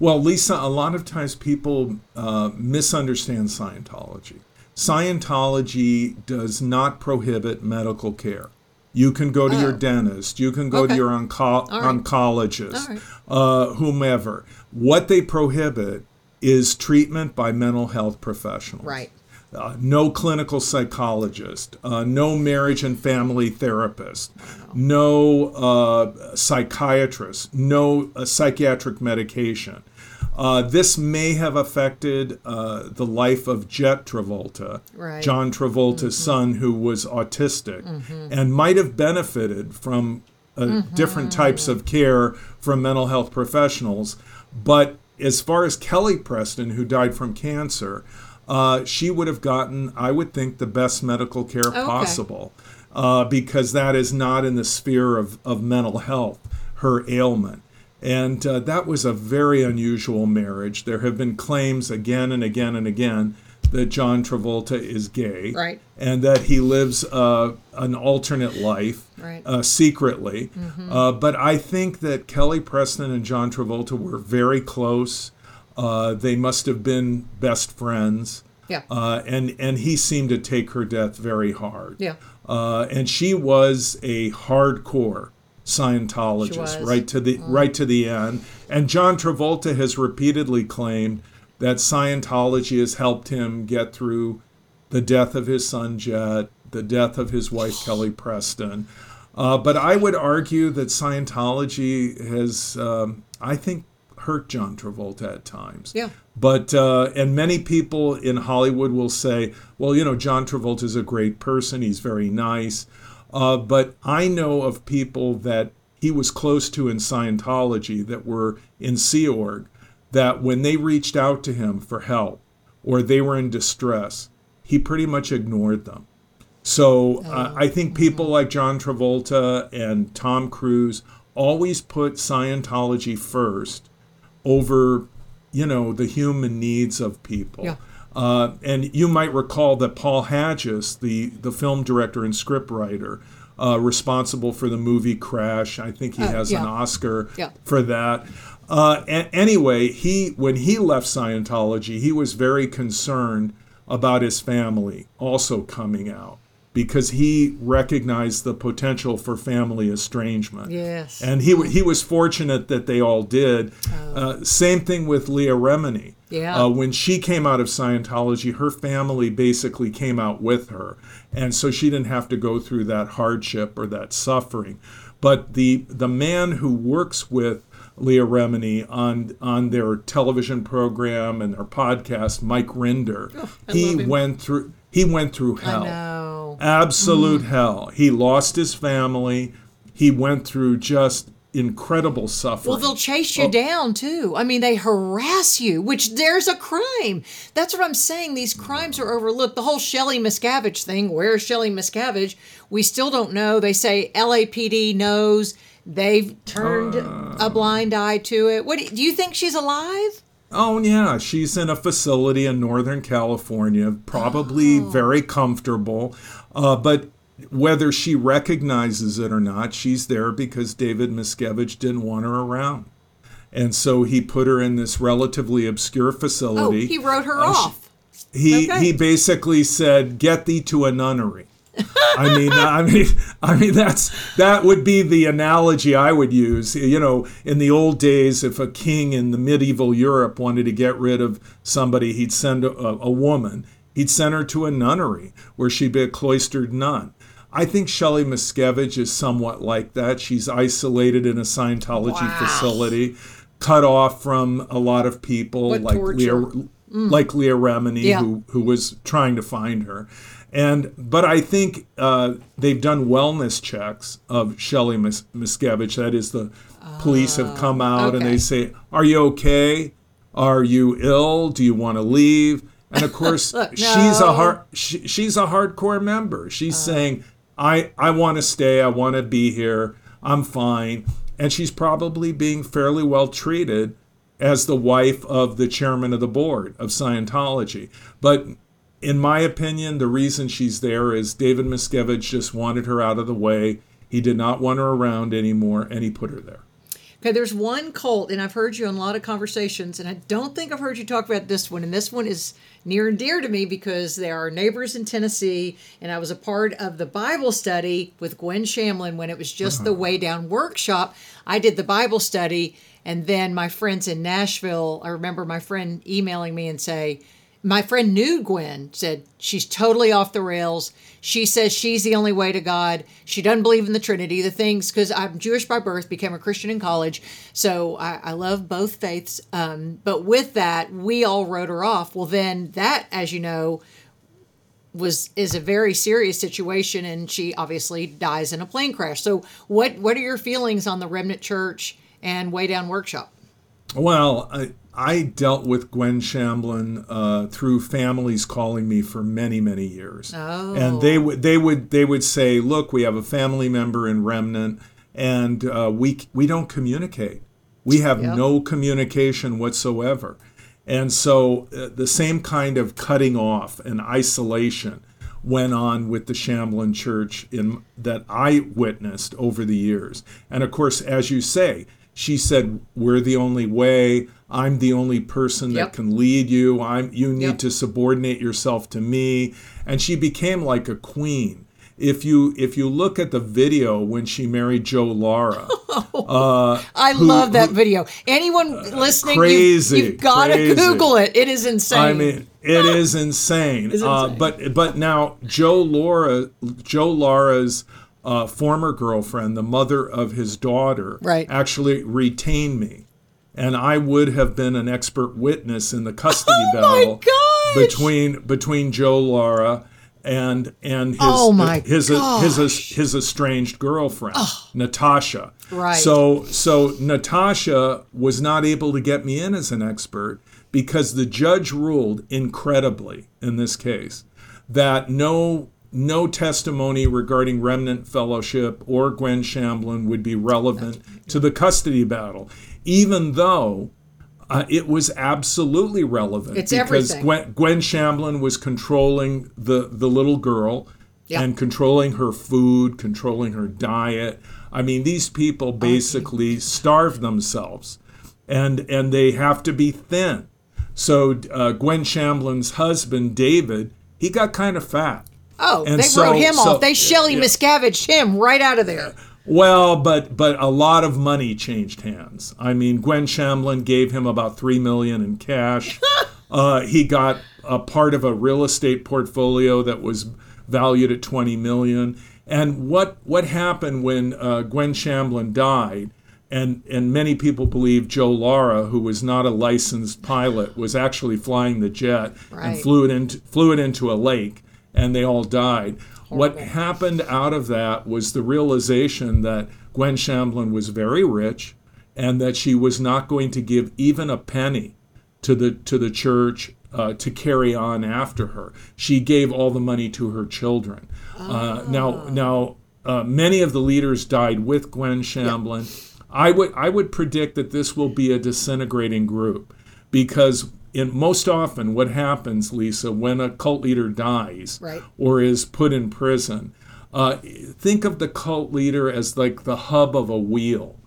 Well, Lisa, a lot of times people uh, misunderstand Scientology. Scientology does not prohibit medical care. You can go to oh. your dentist. You can go okay. to your onco- right. oncologist, right. uh, whomever. What they prohibit is treatment by mental health professionals. Right. Uh, no clinical psychologist, uh, no marriage and family therapist, no uh, psychiatrist, no uh, psychiatric medication. Uh, this may have affected uh, the life of Jet Travolta, right. John Travolta's mm-hmm. son, who was autistic, mm-hmm. and might have benefited from uh, mm-hmm. different types of care from mental health professionals. But as far as Kelly Preston, who died from cancer, uh, she would have gotten, I would think, the best medical care okay. possible uh, because that is not in the sphere of, of mental health, her ailment. And uh, that was a very unusual marriage. There have been claims again and again and again that John Travolta is gay, right. and that he lives uh, an alternate life right. uh, secretly. Mm-hmm. Uh, but I think that Kelly Preston and John Travolta were very close. Uh, they must have been best friends. Yeah. Uh, and and he seemed to take her death very hard. Yeah. and she was a hardcore Scientologist right to the mm. right to the end. And John Travolta has repeatedly claimed that Scientology has helped him get through the death of his son Jet, the death of his wife Kelly Preston. Uh, but I would argue that Scientology has, um, I think, hurt John Travolta at times. Yeah. But uh, and many people in Hollywood will say, well, you know, John Travolta is a great person. He's very nice. Uh, but I know of people that he was close to in Scientology that were in Sea Org that when they reached out to him for help or they were in distress, he pretty much ignored them. So uh, I think mm-hmm. people like John Travolta and Tom Cruise always put Scientology first over, you know, the human needs of people. Yeah. Uh, and you might recall that Paul Haggis, the, the film director and scriptwriter, uh, responsible for the movie Crash, I think he uh, has yeah. an Oscar yeah. for that. Uh, a- anyway, he when he left Scientology, he was very concerned about his family also coming out because he recognized the potential for family estrangement. Yes. And he he was fortunate that they all did. Oh. Uh, same thing with Leah Remini. Yeah. Uh, when she came out of Scientology, her family basically came out with her, and so she didn't have to go through that hardship or that suffering. But the the man who works with Leah Remini on on their television program and their podcast, Mike Rinder, oh, he went through he went through hell. Absolute mm. hell. He lost his family. He went through just incredible suffering. Well, they'll chase you oh. down too. I mean, they harass you, which there's a crime. That's what I'm saying. These crimes are overlooked. The whole Shelley Miscavige thing. Where's Shelley Miscavige? We still don't know. They say LAPD knows. They've turned uh, a blind eye to it. What do you think she's alive? Oh yeah, she's in a facility in Northern California, probably oh. very comfortable. Uh, but whether she recognizes it or not, she's there because David Miscavige didn't want her around. And so he put her in this relatively obscure facility. Oh, he wrote her uh, off. He okay. he basically said, "Get thee to a nunnery." I mean, I [LAUGHS] mean, I mean that's that would be the analogy I would use. You know, in the old days, if a king in the medieval Europe wanted to get rid of somebody, he'd send a, a woman. He'd send her to a nunnery where she'd be a cloistered nun. I think Shelley Miscavige is somewhat like that. She's isolated in a Scientology wow. facility, cut off from a lot of people, what like torture. Leah, mm. like Leah Remini, yeah. who who was trying to find her. And but I think uh, they've done wellness checks of Shelley Mis- Miscavige. That is, the police have come out okay. and they say, "Are you okay? Are you ill? Do you want to leave?" And of course, [LAUGHS] no. she's a hard she, she's a hardcore member. She's uh. saying, I, I want to stay. I want to be here. I'm fine. And she's probably being fairly well treated as the wife of the chairman of the board of Scientology. But in my opinion, the reason she's there is David Miscavige just wanted her out of the way. He did not want her around anymore, and he put her there. Okay, there's one cult, and I've heard you in a lot of conversations, and I don't think I've heard you talk about this one. And this one is near and dear to me because they are neighbors in Tennessee, and I was a part of the Bible study with Gwen Shamblin when it was just uh-huh. the Way Down workshop. I did the Bible study, and then my friends in Nashville, I remember my friend emailing me and say, my friend knew Gwen, said she's totally off the rails. She says she's the only way to God. She doesn't believe in the Trinity, the things, because I'm Jewish by birth, became a Christian in college. So I, I love both faiths. Um, but with that, we all wrote her off. Well, then that, as you know, was is a very serious situation and she obviously dies in a plane crash. So what what are your feelings on the Remnant Church and Way Down Workshop? Well, I, I dealt with Gwen Shamblin uh, through families calling me for many, many years, oh. and they would they would they would say, "Look, we have a family member in Remnant, and uh, we we don't communicate. We have yep. no communication whatsoever." And so uh, the same kind of cutting off and isolation went on with the Shamblin Church in that I witnessed over the years. And of course, as you say, she said, "We're the only way." I'm the only person yep. that can lead you. I'm you need yep. to subordinate yourself to me. And she became like a queen. If you if you look at the video when she married Joe Lara, [LAUGHS] uh, I who, love that who, video. Anyone uh, listening, crazy, you, have got to Google it. It is insane. I mean, it [LAUGHS] is insane. insane. Uh, but but now Joe Lara, Joe Lara's uh, former girlfriend, the mother of his daughter, right. actually retained me and I would have been an expert witness in the custody [LAUGHS] oh battle between between Joe Lara and and his oh his, his, his his estranged girlfriend oh. Natasha. Right. So so Natasha was not able to get me in as an expert because the judge ruled incredibly in this case that no no testimony regarding remnant fellowship or Gwen Shamblin would be relevant to the custody battle even though uh, it was absolutely relevant it's because. Gwen, Gwen Shamblin was controlling the, the little girl yep. and controlling her food, controlling her diet. I mean, these people basically starve themselves and, and they have to be thin. So uh, Gwen Shamblin's husband, David, he got kind of fat. Oh, and they so, wrote him so, off. They Shelley yeah. Miscavige him right out of there. Well, but but a lot of money changed hands. I mean, Gwen Shamblin gave him about three million in cash. [LAUGHS] uh, he got a part of a real estate portfolio that was valued at twenty million. And what what happened when uh, Gwen Shamblin died? And and many people believe Joe Lara, who was not a licensed pilot, was actually flying the jet right. and flew it into flew it into a lake, and they all died. What happened out of that was the realization that Gwen Shamblin was very rich and that she was not going to give even a penny to the to the church uh, to carry on after her. She gave all the money to her children. Uh, now, now uh, many of the leaders died with Gwen Shamblin. I would I would predict that this will be a disintegrating group because in most often what happens, Lisa, when a cult leader dies Right. or is put in prison, uh, think of the cult leader as like the hub of a wheel.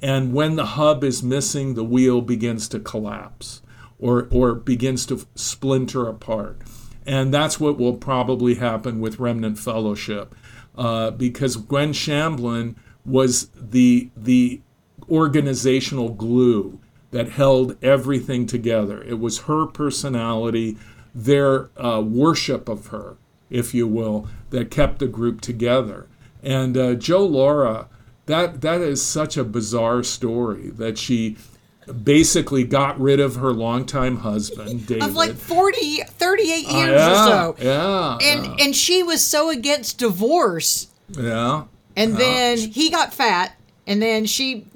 And when the hub is missing, the wheel begins to collapse or, or begins to splinter apart. And that's what will probably happen with Remnant Fellowship uh, because Gwen Shamblin was the, the organizational glue that held everything together. It was her personality, their uh, worship of her, if you will, that kept the group together. And uh, Joe Lara, that that is such a bizarre story that she basically got rid of her longtime husband, David. Of like 40, 38 Uh, years yeah, or so. Yeah. And and she was so against divorce. yeah. And then he got fat. And then she,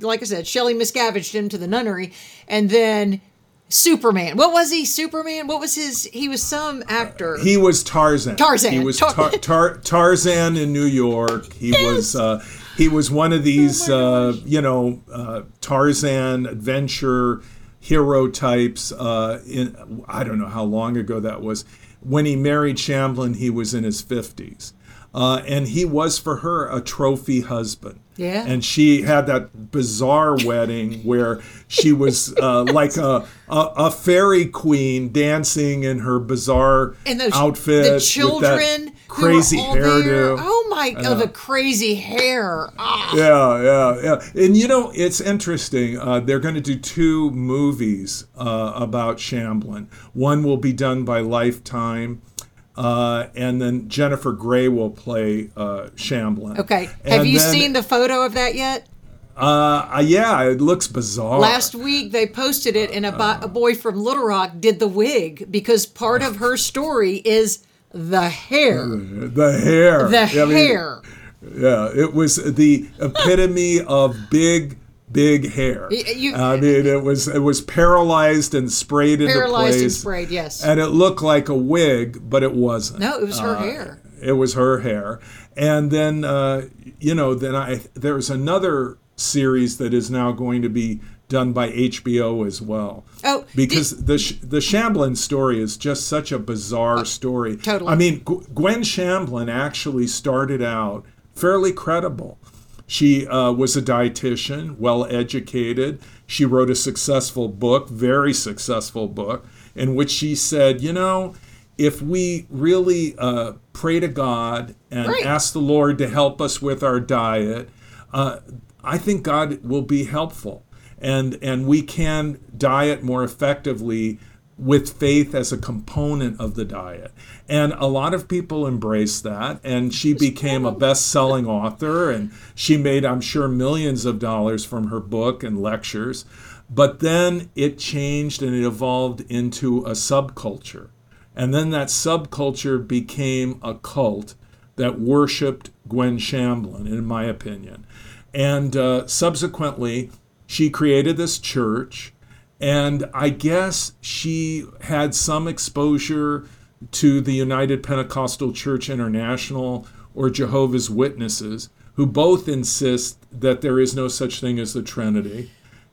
like I said, Shelley miscaviged him to the nunnery. And then Superman. What was he? Superman? What was his? He was some actor. He was Tarzan. Tarzan. He was Tar- tar- tar- Tarzan in New York. He was uh, he was one of these Oh uh, you know uh, Tarzan adventure hero types. Uh, in I don't know how long ago that was. When he married Shamblin, he was in his fifties. Uh, and he was for her a trophy husband. Yeah. And she had that bizarre wedding where she was uh, [LAUGHS] like a, a a fairy queen dancing in her bizarre and those outfit, the with children, that who were crazy hairdo. Oh my! Oh, the crazy hair. Ah. Yeah, yeah, yeah. And you know, it's interesting. Uh, they're going to do two movies uh, about Shamblin. One will be done by Lifetime. Uh, and then Jennifer Grey will play uh, Shamblin. Okay. Have And you then, seen the photo of that yet? Uh, uh, yeah, it looks bizarre. Last week they posted it, and a, bo- a boy from Little Rock did the wig because part of her story is the hair. the hair. The I mean, hair. Yeah, it was the epitome of big, big hair. You- I mean, it was it was paralyzed and sprayed into Paralyzed and sprayed, yes. and it looked like a wig, but it wasn't. No, it was her Uh, hair. It was her hair, and then uh, you know, then I there's another series that is now going to be done by HBO as well. Oh, because the Sh- the Shamblin story is just such a bizarre story. Uh, totally. I mean, G- Gwen Shamblin actually started out fairly credible. She uh, was a dietitian, well educated. She wrote a successful book, very successful book, in which she said, you know, if we really uh, pray to God and Right. ask the Lord to help us with our diet, uh, I think God will be helpful, and and we can diet more effectively with faith as a component of the diet. And a lot of people embraced that, and she became a best-selling author, and she made, I'm sure, millions of dollars from her book and lectures. But then it changed and it evolved into a subculture. And then that subculture became a cult that worshiped Gwen Shamblin, in my opinion. And uh, subsequently, she created this church. And I guess she had some exposure to the United Pentecostal Church International or Jehovah's Witnesses, who both insist that there is no such thing as the Trinity.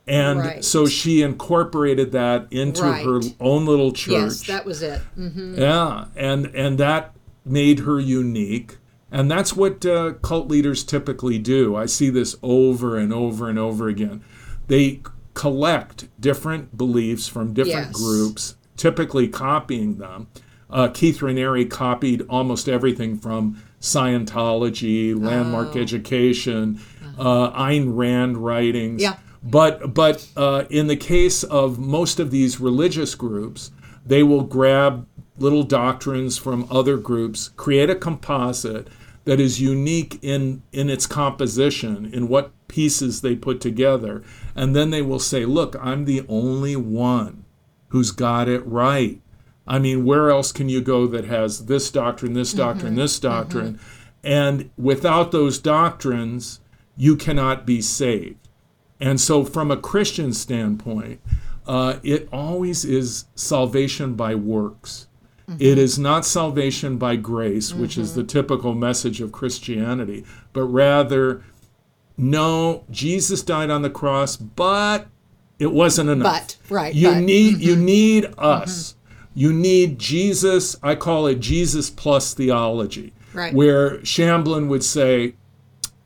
And Right. so she incorporated that into her own little church. Yes, that was it. hmm Yeah, and and that made her unique, and that's what uh, cult leaders typically do. I see this over and over and over again. They collect different beliefs from different Yes. groups, typically copying them. Uh, Keith Raniere copied almost everything from Scientology, landmark Oh. education, uh, Ayn Rand writings. Yeah. But but uh, in the case of most of these religious groups, they will grab little doctrines from other groups, create a composite that is unique in in its composition, in what pieces they put together, and then they will say, "Look, I'm the only one who's got it right." I mean, where else can you go that has this doctrine, this doctrine, this doctrine? And without those doctrines, you cannot be saved. And so, from a Christian standpoint, uh, it always is salvation by works. Mm-hmm. It is not salvation by grace, mm-hmm. which is the typical message of Christianity, but rather, no, Jesus died on the cross, but it wasn't enough. But right, you but. need mm-hmm. you need us. You need Jesus. I call it Jesus plus theology, right. where Shamblin would say,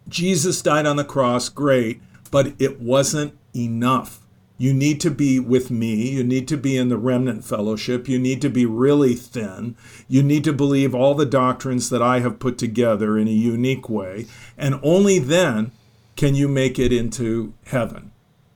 Jesus died on the cross, great, but it wasn't enough. You need to be with me. You need to be in the remnant fellowship. You need to be really thin. You need to believe all the doctrines that I have put together in a unique way. And only then can you make it into heaven.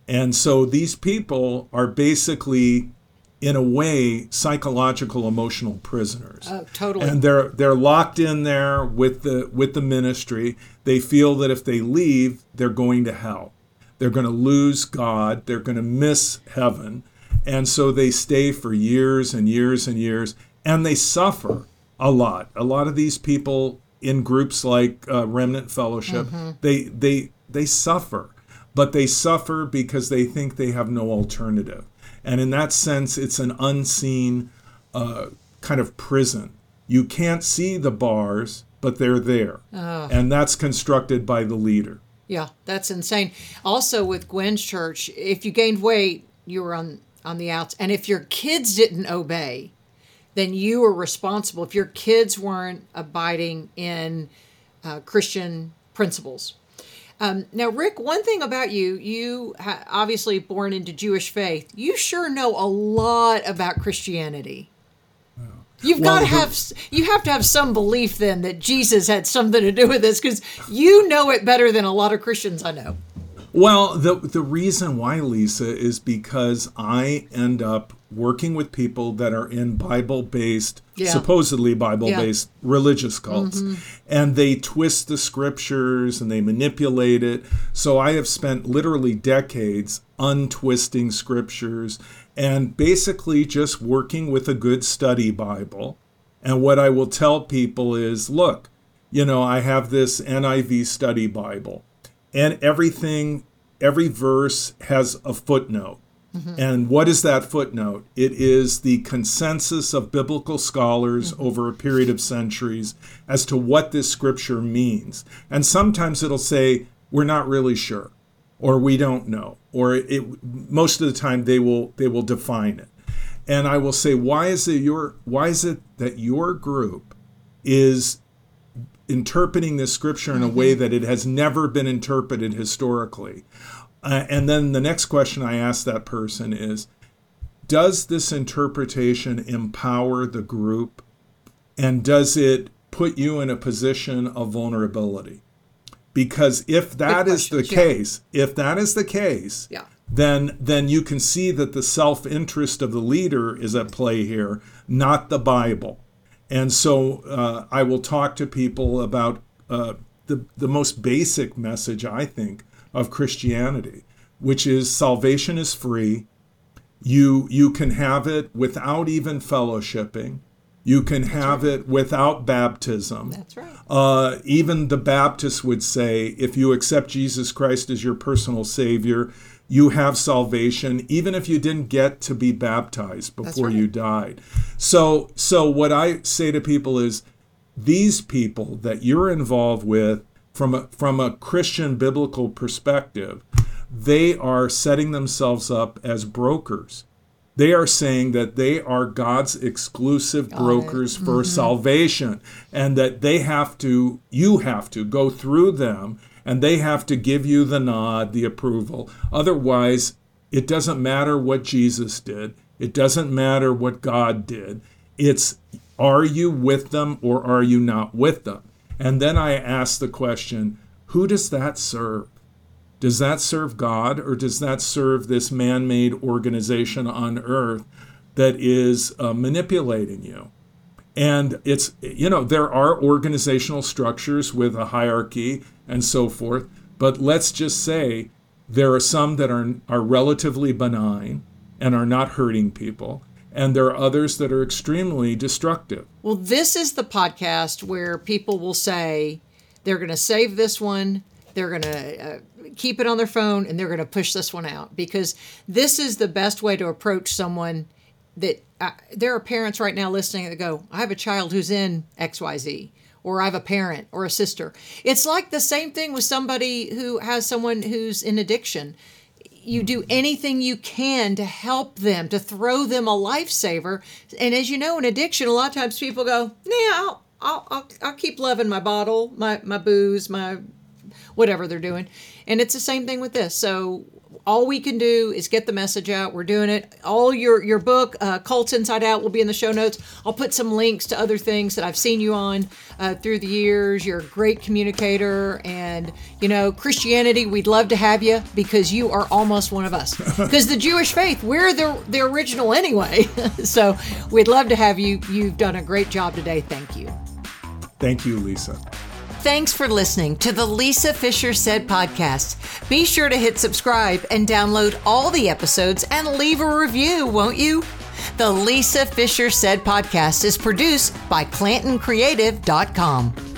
And so these people are basically in a way psychological emotional prisoners. Oh, totally. And they're they're locked in there with the with the ministry. They feel that if they leave, they're going to hell. They're going to lose God. They're going to miss heaven. And so they stay for years and years and years, and they suffer a lot. A lot of these people in groups like uh, Remnant Fellowship, mm-hmm. they they they suffer, but they suffer because they think they have no alternative. And in that sense, it's an unseen uh, kind of prison. You can't see the bars, but they're there, oh. and that's constructed by the leader. Yeah, that's insane. Also, with Gwen's church, if you gained weight, you were on on the outs, and if your kids didn't obey, then you were responsible. If your kids weren't abiding in uh, Christian principles. Um, now, Rick, one thing about you, you ha- obviously born into Jewish faith. You sure know a lot about Christianity. You've well, got to have you have to have some belief then that Jesus had something to do with this because you know it better than a lot of Christians I know. Well, the the reason why Lisa is because I end up working with people that are in Bible based, yeah. supposedly Bible based yeah. religious cults, mm-hmm. and they twist the scriptures and they manipulate it. So I have spent literally decades untwisting scriptures and basically just working with a good study Bible. And what I will tell people is look, you know, I have this NIV study Bible, and everything, every verse has a footnote. Mm-hmm. And what is that footnote? It is the consensus of biblical scholars mm-hmm. over a period of centuries as to what this scripture means. And sometimes it'll say, we're not really sure or we don't know or it most of the time they will they will define it and i will say why is it your why is it that your group is interpreting this scripture in a way mm-hmm. that it has never been interpreted historically uh, and then the next question i ask that person is does this interpretation empower the group and does it put you in a position of vulnerability because if that is the yeah. case, if that is the case, yeah. then then you can see that the self-interest of the leader is at play here, not the Bible. And so uh, I will talk to people about uh, the the most basic message I think of Christianity, which is salvation is free. You you can have it without even fellowshipping. You can That's have right. it without baptism. That's right. Uh, even the Baptists would say if you accept Jesus Christ as your personal Savior, you have salvation, even if you didn't get to be baptized before right. you died. So, so what I say to people is, these people that you're involved with, from a, from a Christian biblical perspective, they are setting themselves up as brokers they are saying that they are God's exclusive Got brokers mm-hmm. for salvation and that they have to, you have to go through them and they have to give you the nod, the approval. Otherwise, it doesn't matter what Jesus did, it doesn't matter what God did. It's are you with them or are you not with them? And then I ask the question who does that serve? Does that serve God or does that serve this man made organization on earth that is uh, manipulating you? And it's, you know, there are organizational structures with a hierarchy and so forth, but let's just say there are some that are, are relatively benign and are not hurting people, and there are others that are extremely destructive. Well, this is the podcast where people will say they're going to save this one they're going to uh, keep it on their phone and they're going to push this one out because this is the best way to approach someone that uh, there are parents right now listening that go, I have a child who's in XYZ, or I have a parent or a sister. It's like the same thing with somebody who has someone who's in addiction. You do anything you can to help them, to throw them a lifesaver. And as you know, in addiction, a lot of times people go, "Yeah, I'll, I'll, I'll, I'll keep loving my bottle, my, my booze, my whatever they're doing. And it's the same thing with this. So all we can do is get the message out. We're doing it. All your your book, uh, Cults Inside Out, will be in the show notes. I'll put some links to other things that I've seen you on uh, through the years. You're a great communicator, and you know Christianity. We'd love to have you because you are almost one of us. [LAUGHS] Because the Jewish faith, we're the the original anyway. [LAUGHS] so we'd love to have you. You've done a great job today. Thank you. Thank you, Lisa. Thanks for listening to the Lisa Fischer Said podcast. Be sure to hit subscribe and download all the episodes and leave a review, won't you? The Lisa Fischer Said podcast is produced by ClantonCreative.com.